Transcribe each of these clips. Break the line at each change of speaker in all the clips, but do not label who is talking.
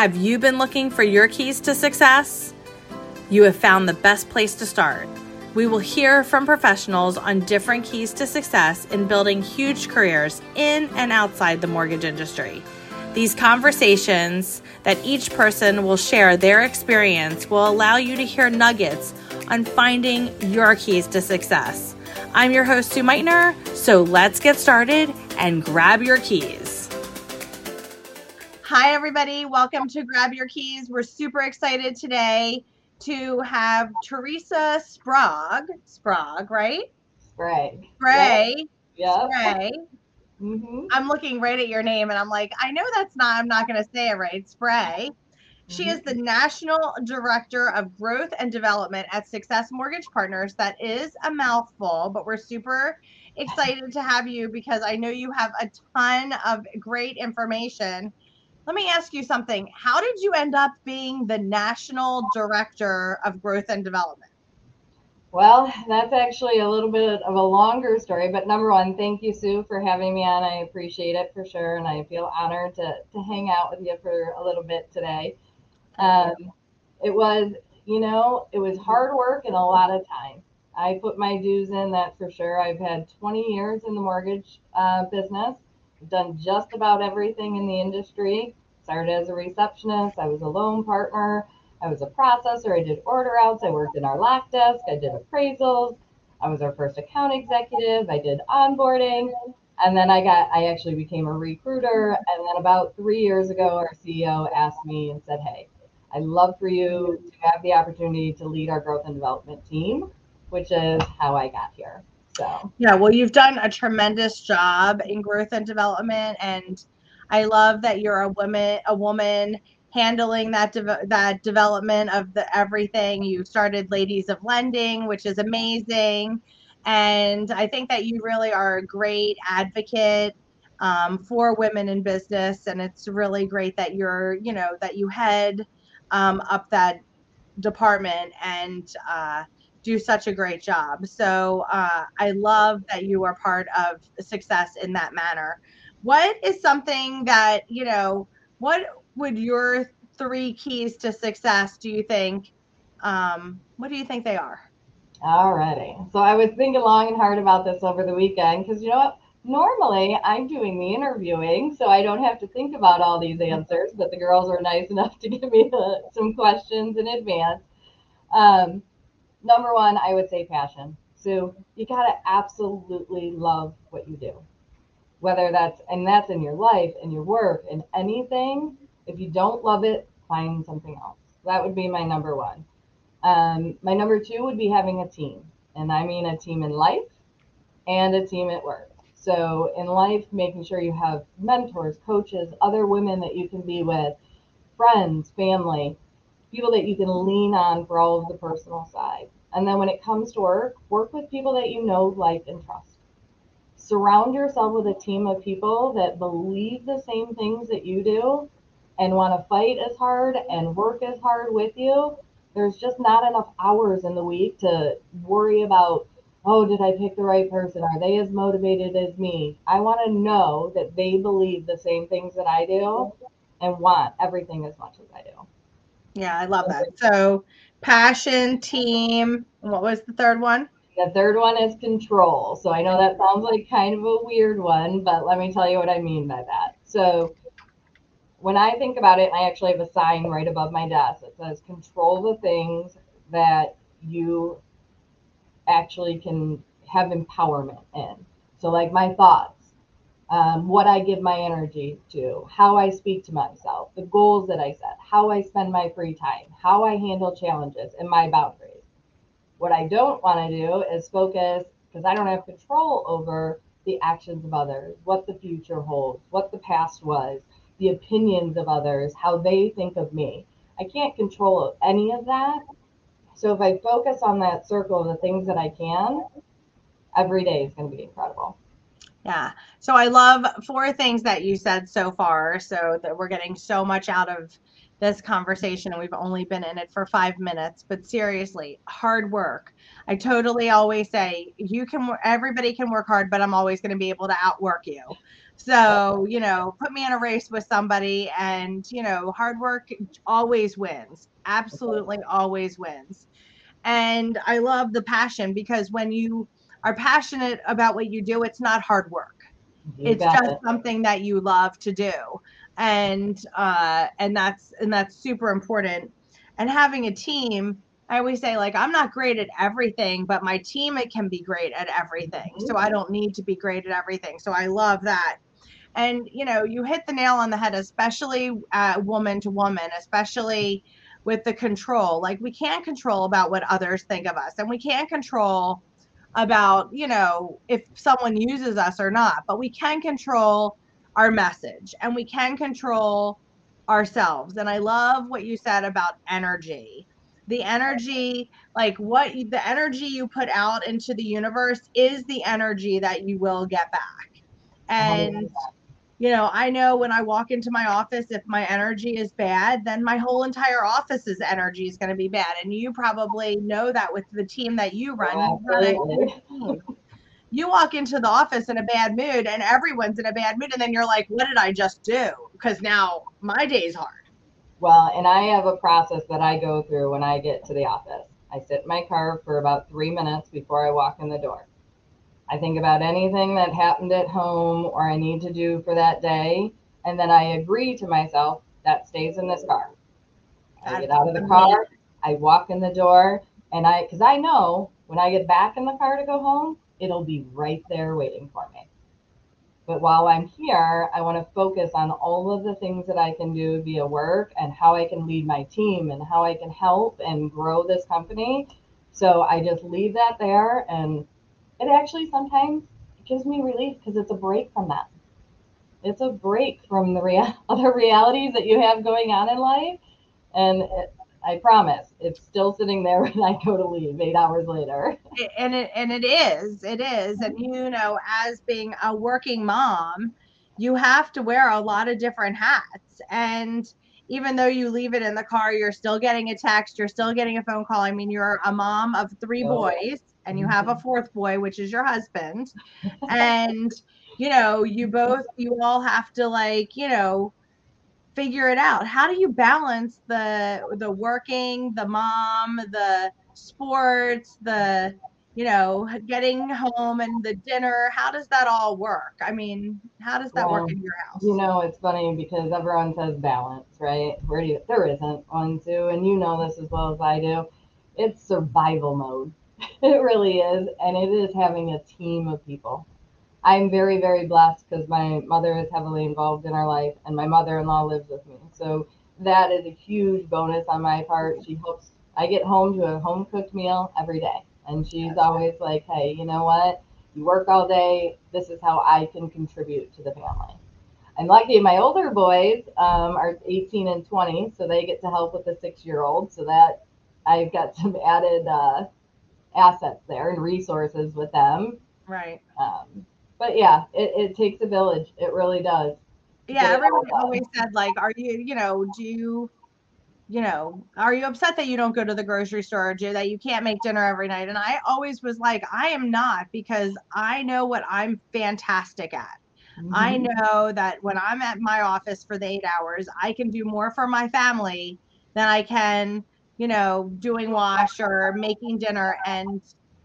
Have you been looking for your keys to success? You have found the best place to start. We will hear from professionals on different keys to success in building huge careers in and outside the mortgage industry. These conversations that each person will share their experience will allow you to hear nuggets on finding your keys to success. I'm your host, Sue Meitner, so let's get started and grab your keys. Hi, everybody. Welcome to Grab Your Keys. We're super excited today to have Theresa Sprague. Sprague, right?
Sprague.
Spray.
Yeah.
Spray.
Mm-hmm.
I'm looking right at your name and I'm like, I know that's not, I'm not going to say it right. Spray. She is the National Director of Growth and Development at Success Mortgage Partners. That is a mouthful, but we're super excited to have you because I know you have a ton of great information. Let me ask you something. How did you end up being the National Director of Growth and Development?
Well, that's actually a little bit of a longer story, but number one, thank you, Sue, for having me on. I appreciate it for sure, and I feel honored to, to hang out with you for a little bit today. Um, it was, you know, it was hard work and a lot of time. I put my dues in, that's for sure. I've had 20 years in the mortgage uh, business, done just about everything in the industry. Started as a receptionist, I was a loan partner, I was a processor, I did order outs, I worked in our lock desk, I did appraisals, I was our first account executive, I did onboarding, and then I got I actually became a recruiter. And then about three years ago, our CEO asked me and said, Hey, I'd love for you to have the opportunity to lead our growth and development team, which is how I got here. So.
Yeah, well, you've done a tremendous job in growth and development, and I love that you're a woman, a woman handling that de- that development of the everything. You started Ladies of Lending, which is amazing, and I think that you really are a great advocate um, for women in business, and it's really great that you're, you know, that you head um, up that department and. Uh, do such a great job. So uh, I love that you are part of success in that manner. What is something that, you know, what would your three keys to success do you think? Um, what do you think they are?
Alrighty. So I was thinking long and hard about this over the weekend because you know what? Normally I'm doing the interviewing, so I don't have to think about all these answers. But the girls were nice enough to give me the, some questions in advance. Um, number one, I would say passion. So you gotta absolutely love what you do, whether that's and that's in your life, in your work, in anything. If you don't love it, find something else. That would be my number one. Um, my number two would be having a team, and I mean a team in life and a team at work. So in life, making sure you have mentors, coaches, other women that you can be with, friends, family, people that you can lean on for all of the personal side. And then when it comes to work, work with people that you know, like, and trust. Surround yourself with a team of people that believe the same things that you do and want to fight as hard and work as hard with you. There's just not enough hours in the week to worry about, oh, did I pick the right person? Are they as motivated as me? I want to know that they believe the same things that I do and want everything as much as I do.
Yeah, I love that. So, passion, team. What was the third one?
The third one is control. So I know that sounds like kind of a weird one, but let me tell you what I mean by that. So when I think about it, I actually have a sign right above my desk that says control the things that you actually can have empowerment in. So, like my thoughts, um, what I give my energy to, how I speak to myself, the goals that I set, how I spend my free time, how I handle challenges, and my boundaries. What I don't want to do is focus because I don't have control over the actions of others, what the future holds, what the past was, the opinions of others, how they think of me. I can't control any of that. So if I focus on that circle of the things that I can, every day is going to be incredible.
Yeah. So I love four things that you said so far. So that we're getting so much out of this conversation. And we've only been in it for five minutes, but seriously, hard work. I totally always say you can, everybody can work hard, but I'm always going to be able to outwork you. So, you know, put me in a race with somebody and, you know, hard work always wins. Absolutely always wins. And I love the passion because when you are passionate about what you do, it's not hard work.
You
it's just
it.
something that you love to do. And uh and that's and that's super important. And having a team, I always say like I'm not great at everything, but my team it can be great at everything. So I don't need to be great at everything. So I love that. And you know, you hit the nail on the head, especially uh, woman to woman, especially with the control. Like we can't control about what others think of us, and we can't control about you know if someone uses us or not. But we can control our message, and we can control ourselves. And I love what you said about energy. The energy, like what you- the energy you put out into the universe, is the energy that you will get back. And you know, I know when I walk into my office, if my energy is bad, then my whole entire office's energy is going to be bad. And you probably know that with the team that you run. You walk into the office in a bad mood, and everyone's in a bad mood, and then you're like, "What did I just do?" Because now my day's hard.
Well, and I have a process that I go through when I get to the office. I sit in my car for about three minutes before I walk in the door. I think about anything that happened at home or I need to do for that day. And then I agree to myself that stays in this car. I get out of the car, I walk in the door, and I, because I know when I get back in the car to go home, it'll be right there waiting for me. But while I'm here, I want to focus on all of the things that I can do via work and how I can lead my team and how I can help and grow this company. So I just leave that there, and it actually sometimes gives me relief because it's a break from that. It's a break from the other realities that you have going on in life, and it, I promise it's still sitting there when I go to leave eight hours later.
And it and it is it is. And mm-hmm. you know as being a working mom you have to wear a lot of different hats. And even though you leave it in the car you're still getting a text you're still getting a phone call. I mean you're a mom of three
Oh.
boys and you have a mm-hmm. fourth boy which is your husband. And you know you both you all have to like you know figure it out how do you balance the the working the mom the sports the you know getting home and the dinner how does that all work i mean how does that
Well,
work in your house
You know, it's funny because everyone says balance, right? Where do you, there isn't one, Sue, and you know this as well as I do. It's survival mode. It really is, and it is having a team of people. I'm very, very blessed because my mother is heavily involved in our life, and my mother-in-law lives with me. So that is a huge bonus on my part. She helps. I get home to a home cooked meal every day, and she's always like, "Hey, you know what? You work all day. This is how I can contribute to the family." I'm lucky my older boys um, are 18 and 20, so they get to help with the six year old. So that I've got some added uh, assets there and resources with them.
right
Um, but yeah, it, it takes a village. It really does.
yeah
everyone it all
everybody
done.
always said like are you you know do you you know are you upset that you don't go to the grocery store or do that you can't make dinner every night and i always was like i am not because i know what i'm fantastic at I
Mhm.
know that when I'm at my office for the eight hours, I can do more for my family than I can, you know, doing wash or making dinner. And,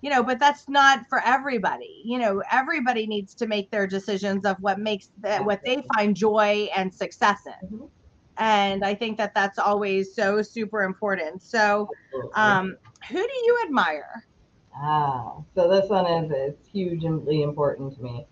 you know, but that's not for everybody. You know, everybody needs to make their decisions of what makes that what they find joy and success in.
Mhm.
And I think that that's always so super important. So, um, who do you admire?
Ah, so this one is it's hugely important to me.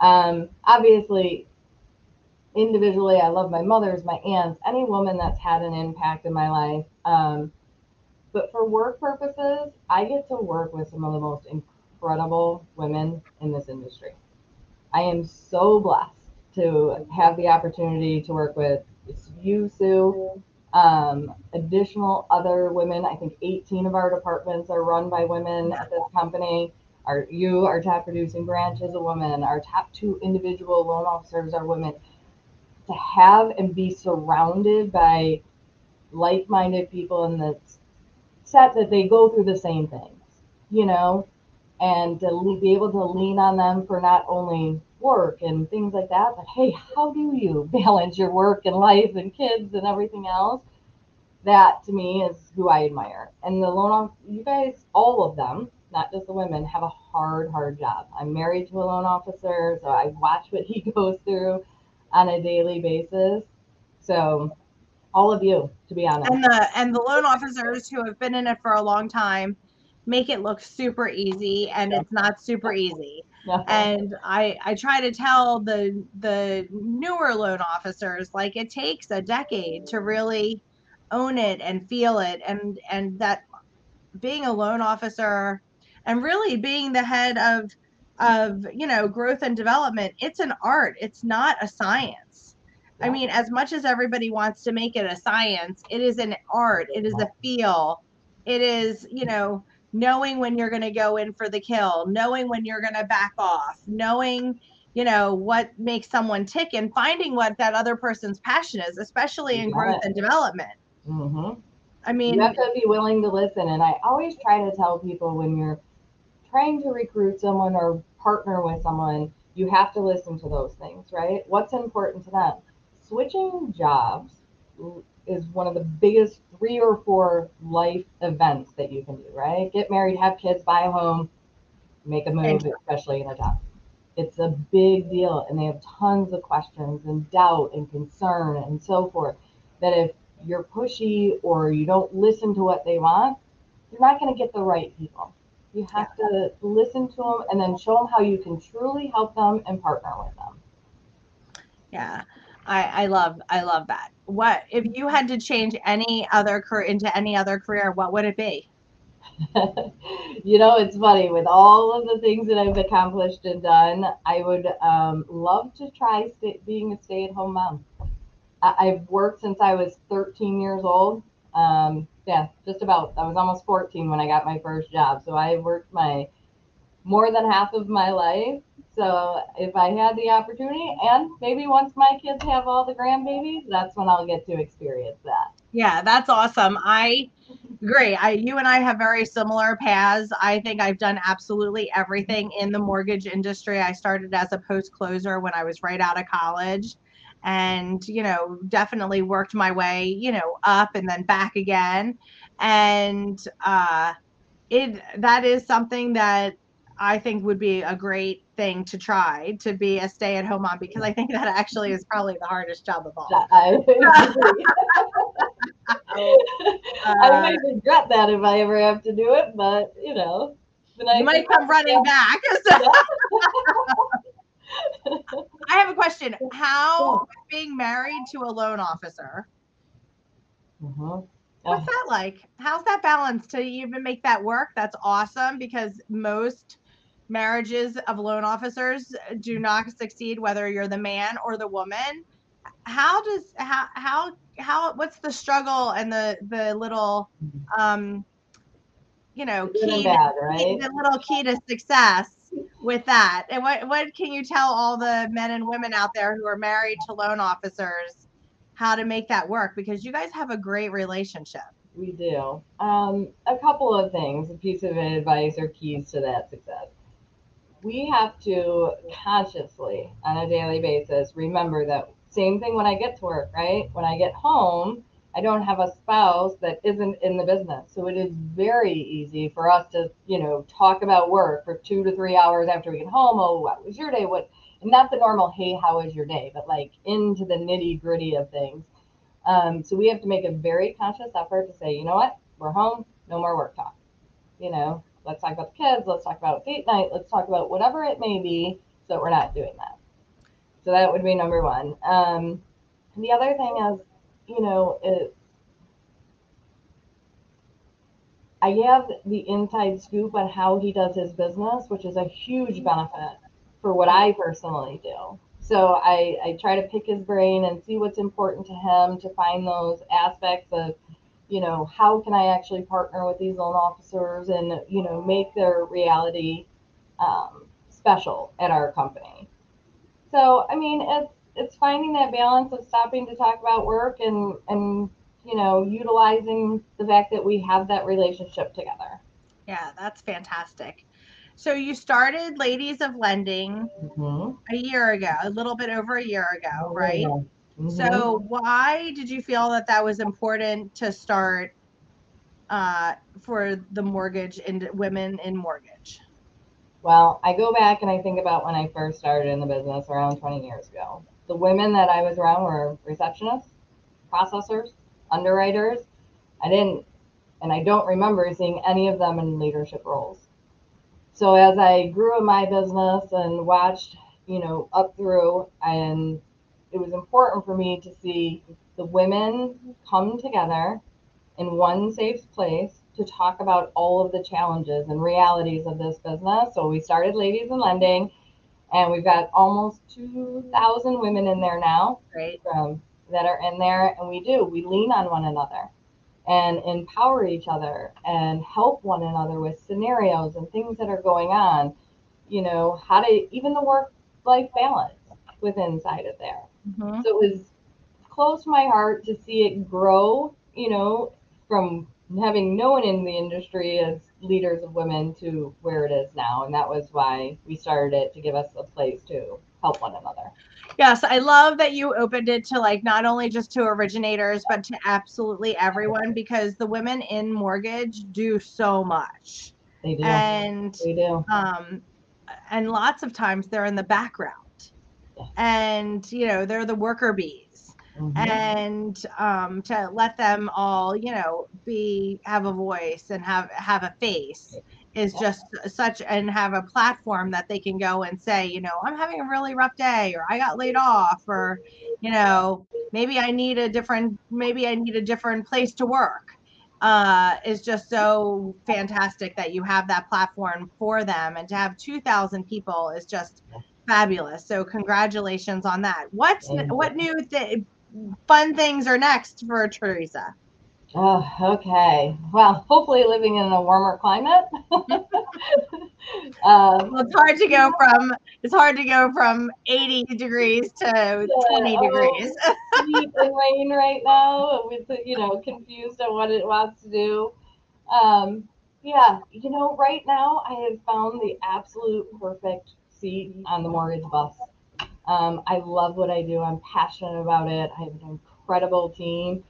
Um, obviously, individually, I love my mothers, my aunts, any woman that's had an impact in my life. Um, but for work purposes, I get to work with some of the most incredible women in this industry. I am so blessed to have the opportunity to work with you, Sue, um, additional other women. I think 18 of our departments are run by women at this company. Our you, our top producing branch is a woman. Our top two individual loan officers are women. To have and be surrounded by like-minded people in the set that they go through the same things, you know, and to be able to lean on them for not only work and things like that. But hey, how do you balance your work and life and kids and everything else? That to me is who I admire. And the loan off, you guys, all of them, not just the women, have a hard, hard job. I'm married to a loan officer, so I watch what he goes through on a daily basis. So all of you, to be honest.
And the and the loan officers who have been in it for a long time make it look super easy and it's not super easy. And I I try to tell the the newer loan officers like it takes a decade to really own it and feel it and and that being a loan officer and really being the head of of you know growth and development it's an art it's not a science i mean as much as everybody wants to make it a science it is an art it is a feel it is you know knowing when you're going to go in for the kill knowing when you're going to back off knowing you know what makes someone tick and finding what that other person's passion is especially in growth and development
mm-hmm.
i mean
you have to be willing to listen and i always try to tell people when you're trying to recruit someone or partner with someone, you have to listen to those things, right? What's important to them? Switching jobs is one of the biggest three or four life events that you can do, right? Get married, have kids, buy a home, make a move, especially in a job. It's a big deal, and they have tons of questions and doubt and concern and so forth. That if you're pushy or you don't listen to what they want, you're not going to get the right people. You have yeah. to listen to them and then show them how you can truly help them and partner with them.
Yeah. I, I love I love that. What if you had to change any other career into any other career, what would it be?
you know, it's funny with all of the things that I've accomplished and done. I would um, love to try being a stay-at-home mom. I, have worked since I was 13 years old. Um, yeah, just about. I was almost 14 when I got my first job. So I worked my more than half of my life. So if I had the opportunity, and maybe once my kids have all the grandbabies, that's when I'll get to experience that.
Yeah, that's awesome. I agree. I you and I have very similar paths. I think I've done absolutely everything in the mortgage industry. I started as a post closer when I was right out of college and you know definitely worked my way you know up and then back again and uh it that is something that i think would be a great thing to try to be a stay-at-home mom because i think that actually is probably the hardest job of all
I, I might regret that if i ever have to do it but you know
you might come running back so. I have a question. How being married to a loan officer?
Mm-hmm.
What's that like? How's that balance to even make that work? That's awesome because most marriages of loan officers do not succeed whether you're the man or the woman. How does how how how what's the struggle and the the little um you know key,
bad, right?
the little key to success with that. And what what can you tell all the men and women out there who are married to loan officers how to make that work? Because you guys have a great relationship.
We do. Um, a couple of things, a piece of advice or keys to that success. We have to consciously, on a daily basis, remember that same thing when I get to work, right? When I get home, I don't have a spouse that isn't in the business. So it is very easy for us to, you know, talk about work for two to three hours after we get home. Oh, what was your day? What, not the normal, hey, how was your day, but like into the nitty gritty of things. Um, so we have to make a very conscious effort to say, you know what, we're home, no more work talk. You know, let's talk about the kids, let's talk about date night, let's talk about whatever it may be, so that we're not doing that. So that would be number one. Um, the other thing is, you know, it, I have the inside scoop on how he does his business, which is a huge benefit for what I personally do. So I, I try to pick his brain and see what's important to him to find those aspects of, you know, how can I actually partner with these loan officers and, you know, make their reality um, special at our company. So, I mean, it's, it's finding that balance of stopping to talk about work and and you know utilizing the fact that we have that relationship together
yeah that's fantastic So you started Ladies of Lending
Mhm.
a year ago, a little bit over a year ago, right?
Mhm.
So why did you feel that that was important to start uh, for the mortgage and women in mortgage?
Well, I go back and I think about when I first started in the business around 20 years ago. The women that I was around were receptionists, processors, underwriters. I didn't, and I don't remember seeing any of them in leadership roles. So as I grew in my business and watched, you know, up through, and it was important for me to see the women come together in one safe place to talk about all of the challenges and realities of this business. So we started Ladies in Lending, and we've got almost 2,000 women in there now
Right.
from um, that are in there, and we do we lean on one another and empower each other and help one another with scenarios and things that are going on. You know how to even the work life balance with inside of there.
Mhm.
So it was close to my heart to see it grow, you know, from having no one in the industry as leaders of women to where it is now. And that was why we started it to give us a place to help one another.
Yes, I love that you opened it to like not only just to originators, but to absolutely everyone because the women in mortgage do so much.
They do.
And
they do.
um and lots of times they're in the background. And you know, they're the worker bees.
Mhm.
and um, to let them all you know be have a voice and have have a face is just such and have a platform that they can go and say you know i'm having a really rough day or i got laid off or you know maybe i need a different maybe i need a different place to work uh, is just so fantastic that you have that platform for them and to have 2000 people is just fabulous so congratulations on that what's
Thank
what new th- fun things are next for theresa
Oh, okay. Well, hopefully living in a warmer climate. um,
well it's hard to go from it's hard to go from 80 degrees to 20
oh.
degrees
heat and rain right now with you know confused on what it wants to do um yeah you know right now i have found the absolute perfect seat on the mortgage bus. Um, i love what i do. I'm passionate about it. I have an incredible team.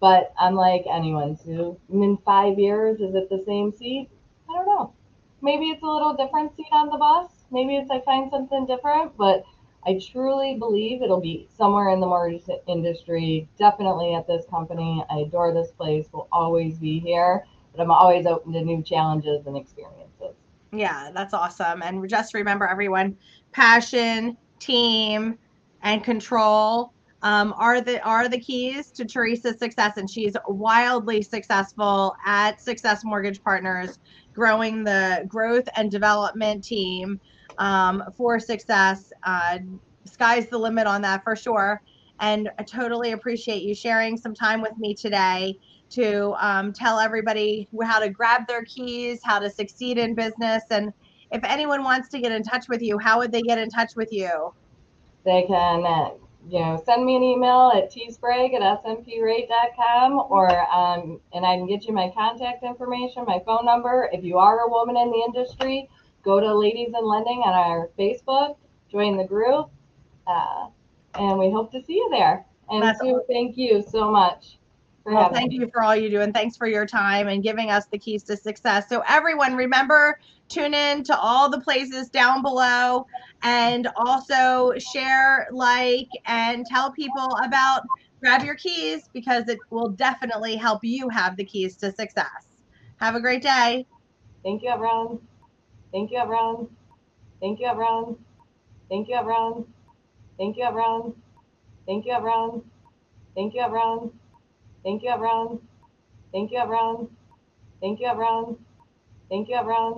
But i'm like anyone sue. In five years is it the same seat? I don't know. Maybe it's a little different seat on the bus. Maybe it's i find something different. But I truly believe it'll be somewhere in the mortgage industry, definitely at this company. I adore this place, will always be here, but I'm always open to new challenges and experiences.
Yeah that's awesome. And just remember everyone passion team and control um, are the are the keys to theresa's success. And she's wildly successful at success mortgage partners growing the growth and development team um, for success. Uh, sky's the limit on that for sure. And i totally appreciate you sharing some time with me today to um, tell everybody how to grab their keys, how to succeed in business. And if anyone wants to get in touch with you, how would they get in touch with you?
They can, uh, you know, send me an email at tsprague at smprate.com or, um, and I can get you my contact information, my phone number. If you are a woman in the industry, go to Ladies in Lending on our Facebook, join the group, uh, and we hope to see you there. And Sue, thank you so much
Well, thank
me.
you for all you do, and thanks for your time and giving us the keys to success. So, everyone, remember tune in to all the places down below, and also share, like, and tell people about grab your keys because it will definitely help you have the keys to success. Have a great day.
Thank you, everyone. Thank you, everyone. Thank you, everyone. Thank you, everyone. Thank you, everyone. Thank you, everyone. Thank you, everyone. Thank you, everyone. Thank you, everyone. Thank you, everyone. Thank you, everyone.